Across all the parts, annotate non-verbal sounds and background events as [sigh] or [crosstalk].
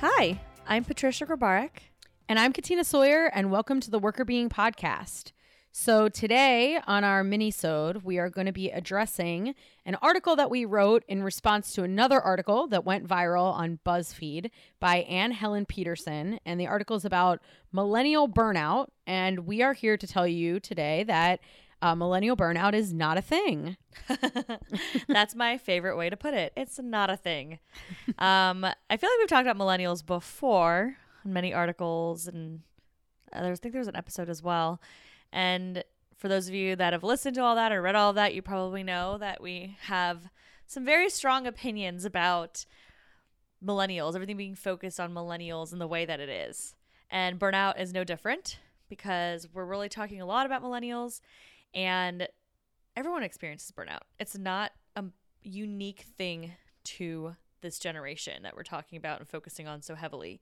Hi, I'm Patricia Grabarek. And I'm Katina Sawyer, and welcome to the Workr Beeing Podcast. So today on our mini-sode, we are going to be addressing an article that we wrote in response to another article that went viral on BuzzFeed by Anne Helen Petersen, And the article is about millennial burnout. And we are here to tell you today that uh, millennial burnout is not a thing. [laughs] That's my favorite way to put it. It's not a thing. Um, I feel like we've talked about millennials before in many articles, and. I think there was an episode as well. And for those of you that have listened to all that or read all that, you probably know that we have some very strong opinions about millennials, everything being focused on millennials and the way that it is. And burnout is no different because we're really talking a lot about millennials and everyone experiences burnout. It's not a unique thing to this generation that we're talking about and focusing on so heavily.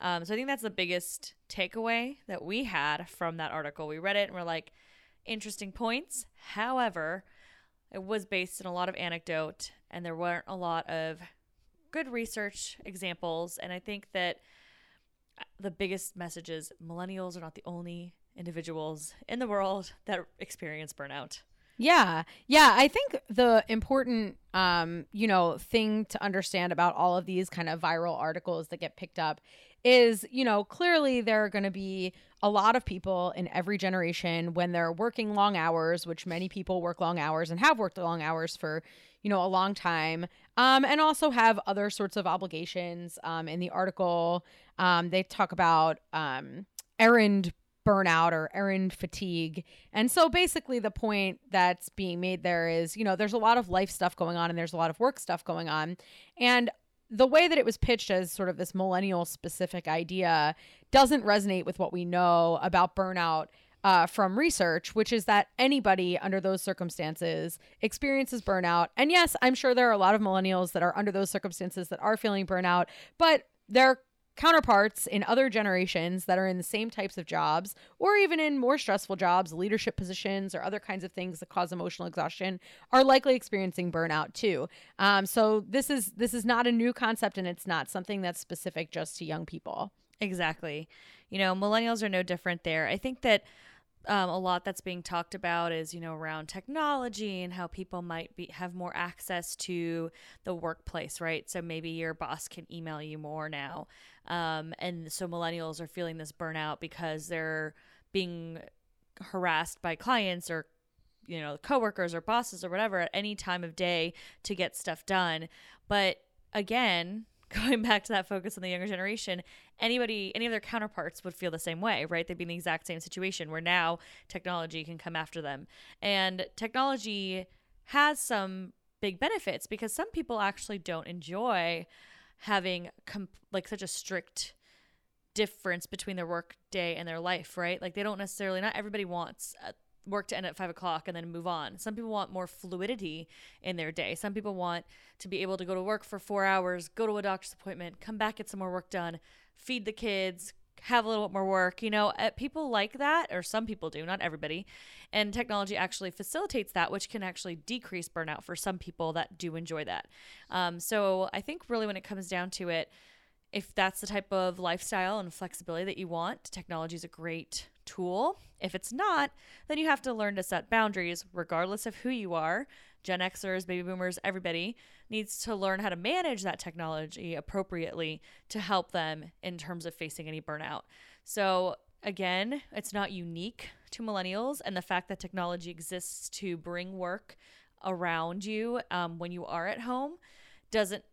Um, so I think that's the biggest takeaway that we had from that article. We read it and we're like, interesting points. However, it was based in a lot of anecdote and there weren't a lot of good research examples. And I think that uh, the biggest message is millennials are not the only individuals in the world that experience burnout. Yeah. Yeah, I think the important um, you know, thing to understand about all of these kind of viral articles that get picked up is, you know, clearly there are going to be a lot of people in every generation when they're working long hours, which many people work long hours and have worked long hours for, you know, a long time, um, and also have other sorts of obligations. Um, in the article, um, they talk about um, errand burnout or errand fatigue. And so basically the point that's being made there is, you know, there's a lot of life stuff going on and there's a lot of work stuff going on. And the way that it was pitched as sort of this millennial specific idea doesn't resonate with what we know about burnout uh, from research, which is that anybody under those circumstances experiences burnout. And yes, I'm sure there are a lot of millennials that are under those circumstances that are feeling burnout, but they're counterparts in other generations that are in the same types of jobs or even in more stressful jobs, leadership positions, or other kinds of things that cause emotional exhaustion are likely experiencing burnout too. Um, so this is this is not a new concept and it's not something that's specific just to young people. Exactly. You know, millennials are no different there. I think that um, a lot that's being talked about is you know around technology and how people might be have more access to the workplace right so maybe your boss can email you more now um, and so millennials are feeling this burnout because they're being harassed by clients or you know coworkers or bosses or whatever at any time of day to get stuff done. But again [laughs] going back to that focus on the younger generation anybody any of their counterparts would feel the same way right? They'd be in the exact same situation where now technology can come after them. And technology has some big benefits because some people actually don't enjoy having comp- like such a strict difference between their work day and their life, right? Like they don't necessarily, not everybody wants uh, work to end at five o'clock and then move on. Some people want more fluidity in their day. Some people want to be able to go to work for four hours, go to a doctor's appointment, come back, get some more work done, feed the kids, have a little bit more work. You know, uh, people like that, or some people do, not everybody. And technology actually facilitates that, which can actually decrease burnout for some people that do enjoy that. Um, so I think really when it comes down to it, if that's the type of lifestyle and flexibility that you want, technology is a great tool. If it's not, then you have to learn to set boundaries, regardless of who you are. Gen Xers, baby boomers, everybody needs to learn how to manage that technology appropriately to help them in terms of facing any burnout. So, again, it's not unique to millennials, and the fact that technology exists to bring work around you um, when you are at home doesn't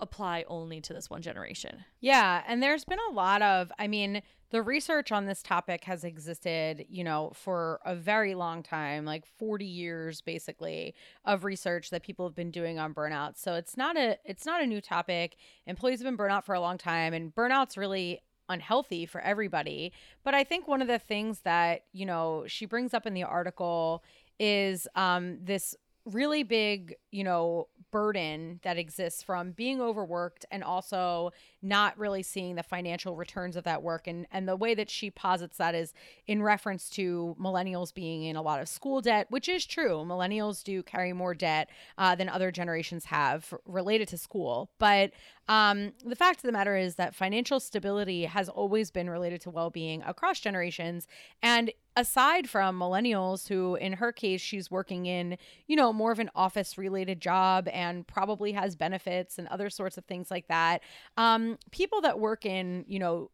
apply only to this one generation. Yeah. And there's been a lot of, I mean, the research on this topic has existed, you know, for a very long time, like 40 years basically of research that people have been doing on burnout. So it's not a it's not a new topic. Employees have been burnout for a long time and burnout's really unhealthy for everybody. But I think one of the things that, you know, she brings up in the article is um this really big, you know, burden that exists from being overworked and also not really seeing the financial returns of that work. And and the way that she posits that is in reference to millennials being in a lot of school debt which is true. Millennials do carry more debt uh, than other generations have related to school. But Um, the fact of the matter is that financial stability has always been related to well being across generations. And aside from millennials, who in her case, she's working in, you know, more of an office related job and probably has benefits and other sorts of things like that, um, people that work in, you know,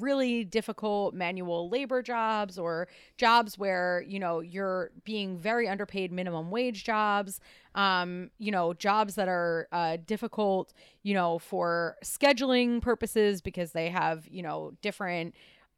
really difficult manual labor jobs or jobs where you know you're being very underpaid minimum wage jobs um you know jobs that are uh, difficult you know for scheduling purposes because they have you know different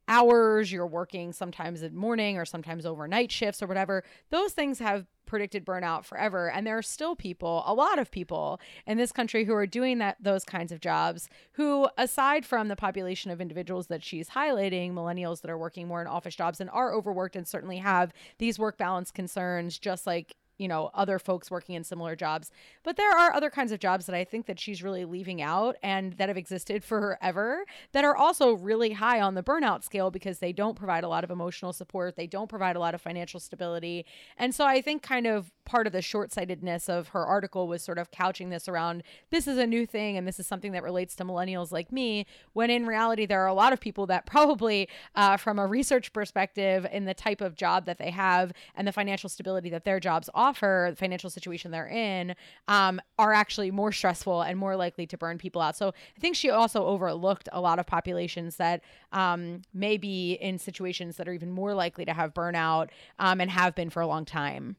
hours you're working sometimes in morning or sometimes overnight shifts or whatever those things have predicted burnout forever. And there are still people a lot of people in this country who are doing that those kinds of jobs who aside from the population of individuals that she's highlighting millennials that are working more in office jobs and are overworked and certainly have these work balance concerns just like you know other folks working in similar jobs. But there are other kinds of jobs that i think that she's really leaving out and that have existed forever that are also really high on the burnout scale because they don't provide a lot of emotional support. They don't provide a lot of financial stability. And so i think kind of part of the short-sightedness of her article was sort of couching this around this is a new thing and this is something that relates to millennials like me when in reality there are a lot of people that [laughs] probably uh, from a research perspective in the type of job that they have and the financial stability that their jobs offer offer, the financial situation they're in, um, are actually more stressful and more likely to burn people out. So I think she also overlooked a lot of populations that um, may be in situations that are even more likely to have burnout um, and have been for a long time.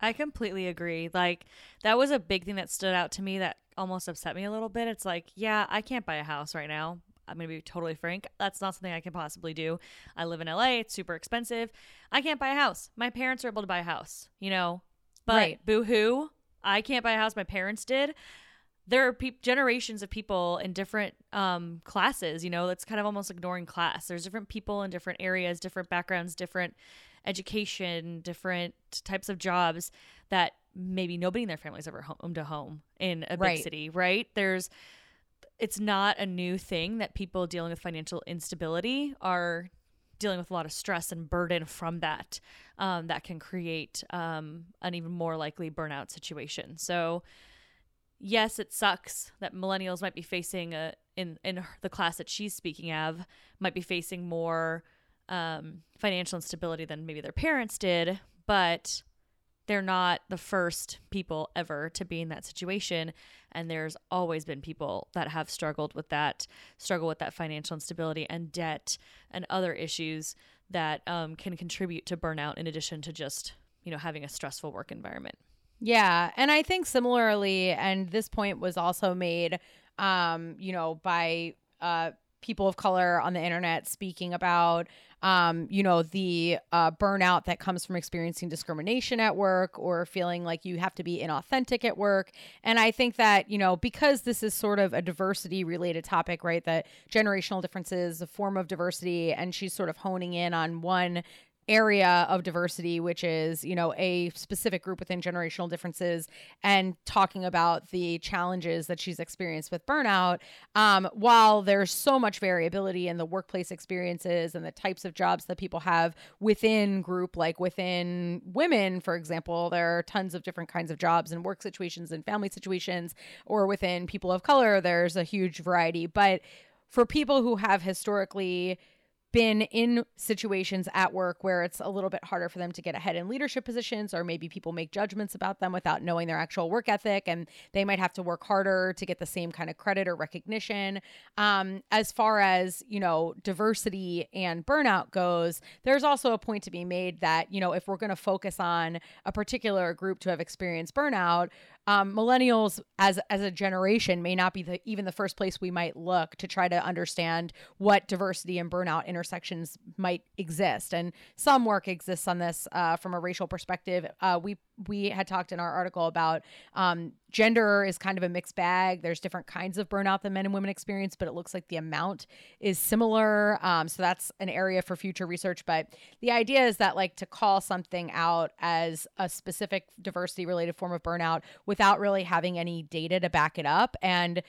I completely agree. Like, that was a big thing that stood out to me that almost upset me a little bit. It's like, yeah, I can't buy a house right now. I'm going to be totally frank. That's not something I can possibly do. I live in LA. It's super expensive. I can't buy a house. My parents are able to buy a house, you know? But right. boo hoo, I can't buy a house. My parents did. There are pe- generations of people in different um, classes, you know, that's kind of almost ignoring class. There's different people in different areas, different backgrounds, different education, different types of jobs that maybe nobody in their family's ever homed a home in a big right. city, right? There's it's not a new thing that people dealing with financial instability are dealing with a lot of stress and burden from that um, that can create um, an even more likely burnout situation so yes it sucks that millennials might be facing a in in the class that she's speaking of might be facing more um, financial instability than maybe their parents did but they're not the first people ever to be in that situation. And there's always been people that have struggled with that struggle with that financial instability and debt and other issues that um, can contribute to burnout in addition to just you know having a stressful work environment. Yeah. And i think similarly and this point was also made um, you know by uh, people of color on the internet speaking about um, you know, the uh, burnout that comes from experiencing discrimination at work or feeling like you have to be inauthentic at work. And I think that, you know, because this is sort of a diversity related topic, right? That generational differences, a form of diversity, and she's sort of honing in on one area of diversity, which is, you know, a specific group within generational differences, and talking about the challenges that she's experienced with burnout. Um, while there's so much variability in the workplace experiences and the types of jobs that people have within group, like within women, for example, there are tons of different kinds of jobs and work situations and family situations, or within people of color, there's a huge variety. But for people who have historically been in situations at work where it's a little bit harder for them to get ahead in leadership positions, or maybe people make judgments about them without knowing their actual work ethic, and they might have to work harder to get the same kind of credit or recognition. Um, as far as you know, diversity and burnout goes, there's also a point to be made that you know if we're going to focus on a particular group to have experienced burnout, um, millennials as as a generation may not be the, even the first place we might look to try to understand what diversity and burnout intersections might exist. And some work exists on this uh, from a racial perspective. Uh, we we had talked in our article about um, gender is kind of a mixed bag. There's different kinds of burnout that men and women experience, but it looks like the amount is similar. Um, so that's an area for future research. But the idea is that, like, to call something out as a specific diversity related form of burnout without really having any data to back it up and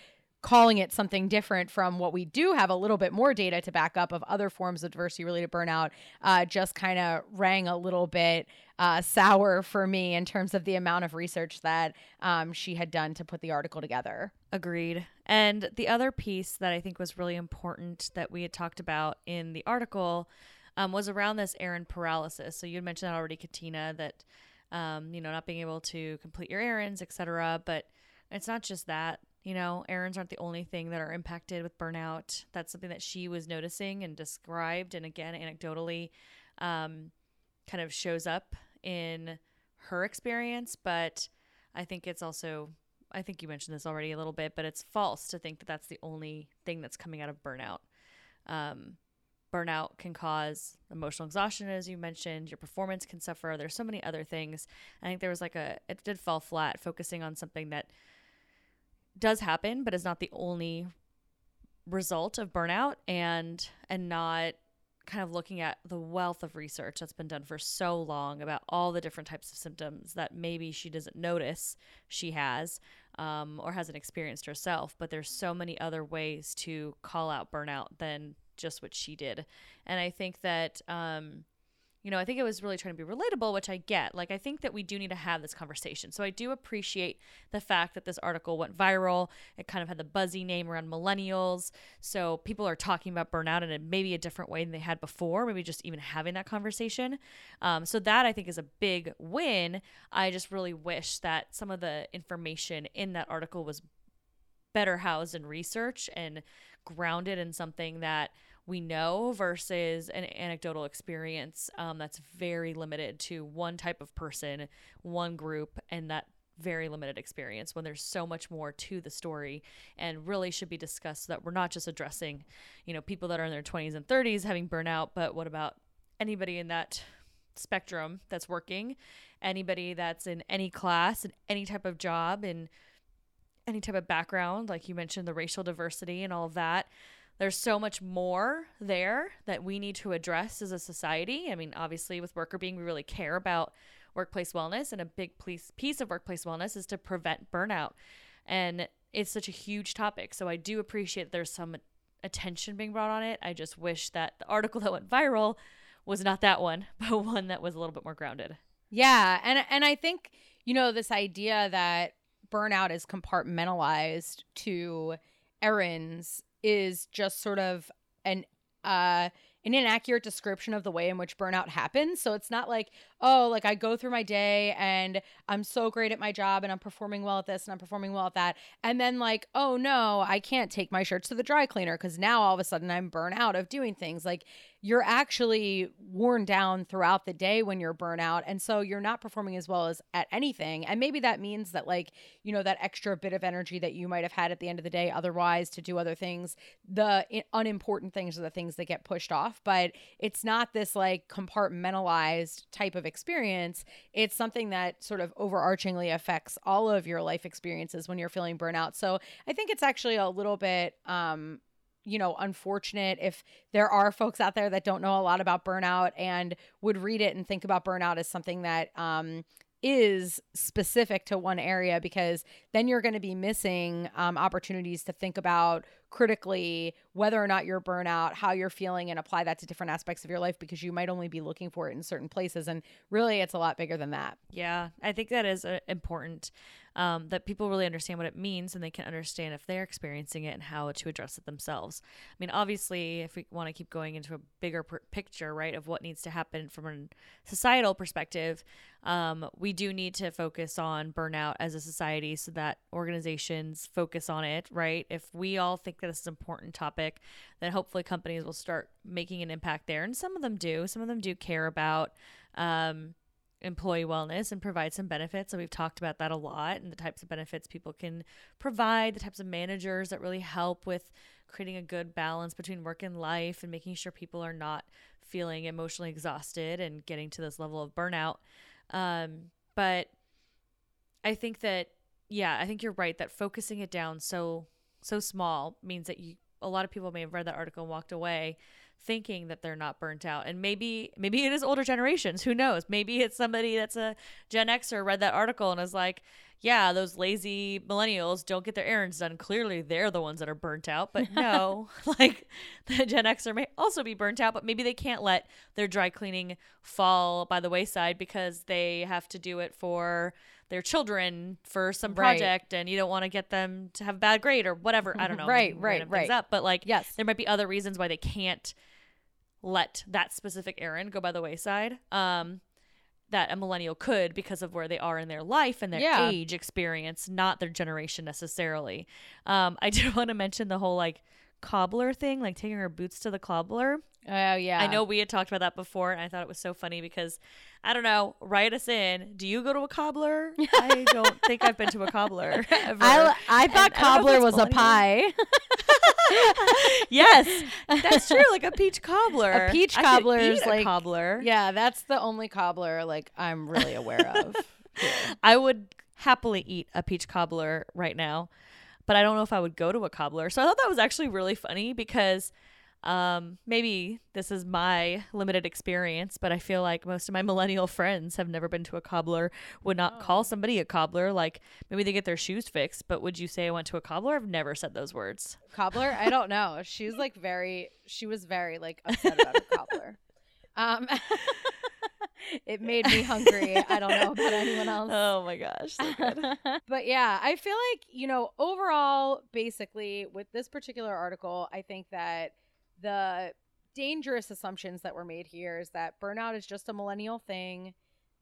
calling it something different from what we do have a little bit more data to back up of other forms of diversity related burnout uh, just kind of rang a little bit uh, sour for me in terms of the amount of research that um, she had done to put the article together. Agreed. And the other piece that I think was really important that we had talked about in the article um, was around this errand paralysis. So you had mentioned that already, Katina, that um, you know not being able to complete your errands, etc. But it's not just that. You know, errands aren't the only thing that are impacted with burnout. That's something that she was noticing and described, and again, anecdotally, um, kind of shows up in her experience. But I think it's also, I think you mentioned this already a little bit, but it's false to think that that's the only thing that's coming out of burnout. Um, burnout can cause emotional exhaustion as you mentioned your performance can suffer there's so many other things i think there was like a it did fall flat focusing on something that does happen but is not the only result of burnout and and not kind of looking at the wealth of research that's been done for so long about all the different types of symptoms that maybe she doesn't notice she has um, or hasn't experienced herself but there's so many other ways to call out burnout than just what she did. And I think that, um, you know, I think it was really trying to be relatable, which I get. Like, I think that we do need to have this conversation. So I do appreciate the fact that this article went viral. It kind of had the buzzy name around millennials. So people are talking about burnout in a, maybe a different way than they had before, maybe just even having that conversation. Um, so that I think is a big win. I just really wish that some of the information in that article was better housed in research and grounded in something that we know versus an anecdotal experience um, that's very limited to one type of person, one group, and that very limited experience when there's so much more to the story and really should be discussed so that we're not just addressing, you know, people that are in their 20s and 30s having burnout, but what about anybody in that spectrum that's working, anybody that's in any class and any type of job and any type of background, like you mentioned, the racial diversity and all of that there's so much more there that we need to address as a society. I mean, obviously, with Workr Beeing, we really care about workplace wellness, and a big piece of workplace wellness is to prevent burnout. And it's such a huge topic. So I do appreciate there's some attention being brought on it. I just wish that the article [laughs] that went viral was not that one, [laughs] but one that was a little bit more grounded. Yeah, and and I think you know this idea that burnout is compartmentalized to errands is just sort of an uh an inaccurate description of the way in which burnout happens. So it's not like, oh, like I go through my day and I'm so great at my job and I'm performing well at this and I'm performing well at that. And then, like, oh no, I can't take my shirts to the dry cleaner because now all of a sudden I'm burnt out of doing things. Like, you're actually worn down throughout the day when you're burnout and so you're not performing as well as at anything and maybe that means that like you know that extra bit of energy that you might have had at the end of the day otherwise to do other things the unimportant things are the things that get pushed off but it's not this like compartmentalized type of experience it's something that sort of overarchingly affects all of your life experiences when you're feeling burnout. So i think it's actually a little bit um you know, unfortunate if there are folks out there that don't know a lot about burnout and would read it and think about burnout as something that um, is specific to one area because then you're going to be missing um, opportunities to think about critically whether or not you're burnout, how you're feeling, and apply that to different aspects of your life because you might only be looking for it in certain places. And really, it's a lot bigger than that. Yeah, I think that is uh, important um, that people really understand what it means and they can understand if they're experiencing it and how to address it themselves. I mean, obviously, if we want to keep going into a bigger picture, right, of what needs to happen from a societal perspective, um, we do need to focus on burnout as a society so that organizations focus on it, right? If we all think that this is an important topic, then hopefully companies will start making an impact there. And some of them do. Some of them do care about um, employee wellness and provide some benefits. So we've talked about that a lot and the types of benefits people can provide, the types of managers that really help with creating a good balance between work and life and making sure people are not feeling emotionally exhausted and getting to this level of burnout. Um, but I think that yeah, I think you're right that focusing it down so so small means that you a lot of people may have read that article and walked away thinking that they're not burnt out and maybe maybe it is older generations who knows maybe it's somebody that's a gen xer read that article and is like yeah, those lazy millennials don't get their errands done. Clearly, they're the ones that are burnt out. But no, [laughs] [laughs] like the Gen Xer may also be burnt out, but maybe they can't let their dry cleaning fall by the wayside because they have to do it for their children for some Right. project and you don't want to get them to have a bad grade or whatever. I don't know. [laughs] Right, right, right. Up. But like, Yes. there might be other reasons why they can't let that specific errand go by the wayside. Um, that a millennial could because of where they are in their life and their Yeah. age experience, not their generation necessarily. Um, I [laughs] did want to mention the whole like cobbler thing, like taking her boots to the cobbler. Oh yeah. I know we had talked about that before, and I thought it was so funny because I don't know. Write us in. Do you go to a cobbler? [laughs] I don't think I've been to a cobbler [laughs] ever. I, I thought I if cobbler it's was a pie. Yes, that's true. Like a peach cobbler. A peach cobbler is like- cobbler. yeah, that's the only cobbler like I'm really aware of. [laughs] I would happily eat a peach cobbler right now, but I don't know if I would go to a cobbler. So I thought that was actually really funny because um, maybe this is my limited experience, but I feel like most of my [laughs] millennial friends have never been to a cobbler, would not call somebody a cobbler. Like maybe they get their shoes fixed, but would you say I went to a cobbler? I've never said those words. cobbler? I don't know. She's like very she was very like upset about a cobbler. Um [laughs] it made me hungry. I don't know about anyone [laughs] else. Oh my gosh. So but yeah, I feel like, you know, overall, basically, with this particular article, I think that the dangerous assumptions that were made here is that burnout is just a millennial thing,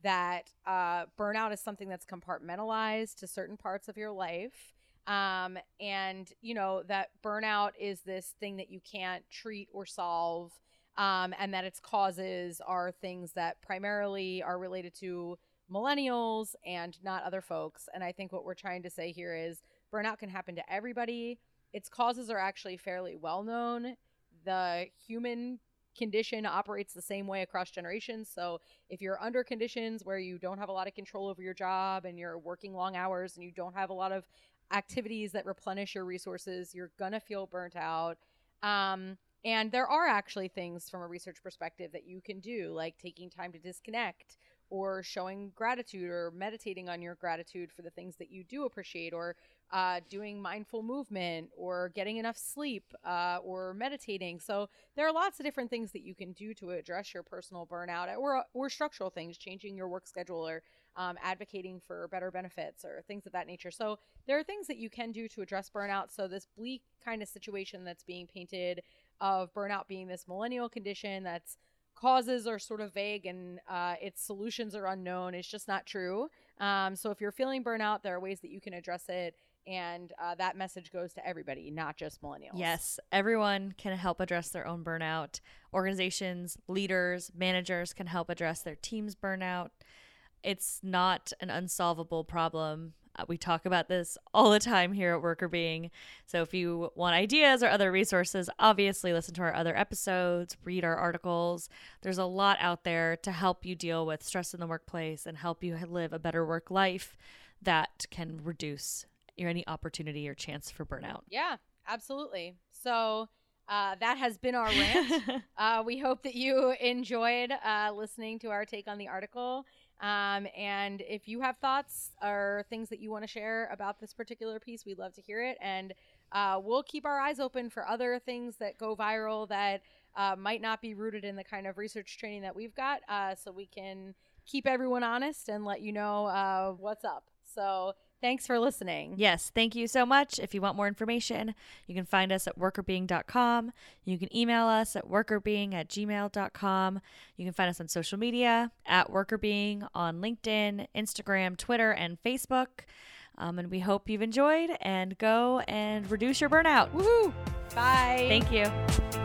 that uh, burnout is something that's compartmentalized to certain parts of your life. Um, and, you know, that burnout is this thing that you can't treat or solve. Um, and that its causes are things that primarily are related to millennials and not other folks. And I think what we're trying to say here is burnout can happen to everybody. Its causes are actually fairly well known. The human condition operates the same way across generations. So if you're under conditions where you don't have a lot of control over your job and you're working long hours and you don't have a lot of activities that replenish your resources, you're to feel burnt out. Um, and there are actually things from a research perspective that you can do, like taking time to disconnect or showing gratitude or meditating on your gratitude for the things that you do appreciate or uh, doing mindful movement or getting enough sleep uh, or meditating. So there are lots of different things that you can do to address your personal burnout or, or structural things changing your work schedule or um, advocating for better benefits or things of that nature. So there are things that you can do to address burnout. So this bleak kind of situation that's being painted of burnout being this millennial condition that's causes are sort of vague and uh, its solutions are unknown It's just not true. Um, so if you're feeling burnout, there are ways that you can address it. And uh, that message goes to everybody, not just millennials. Yes, everyone can help address their own burnout. Organizations, leaders, managers can help address their team's burnout. It's not an unsolvable problem. Uh, we talk about this all the time here at Workr Beeing. So if you want ideas or other resources, obviously listen to our other episodes, read our articles. There's a lot out there to help you deal with stress in the workplace and help you live a better work life that can reduce your any opportunity or chance for burnout. Yeah, absolutely. So uh, that has been our rant. [laughs] uh, we hope that you enjoyed uh, listening to our take on the article. Um, and if you have thoughts or things that you want to share about this particular piece, we'd love to hear it. And uh, we'll keep our eyes open for other things that go viral that uh, might not be rooted in the kind of research training that we've got, uh, so we can keep everyone honest and let you know uh, what's up. So thanks for listening. Yes, thank you so much. If you want more information, you can find us at workrbeeing.com. You can email us at workrbeeing at gmail.com. You can find us on social media at workrbeeing on LinkedIn, Instagram, Twitter, and Facebook. Um, and we hope you've enjoyed and go and reduce your burnout. Woohoo! Bye. Thank you.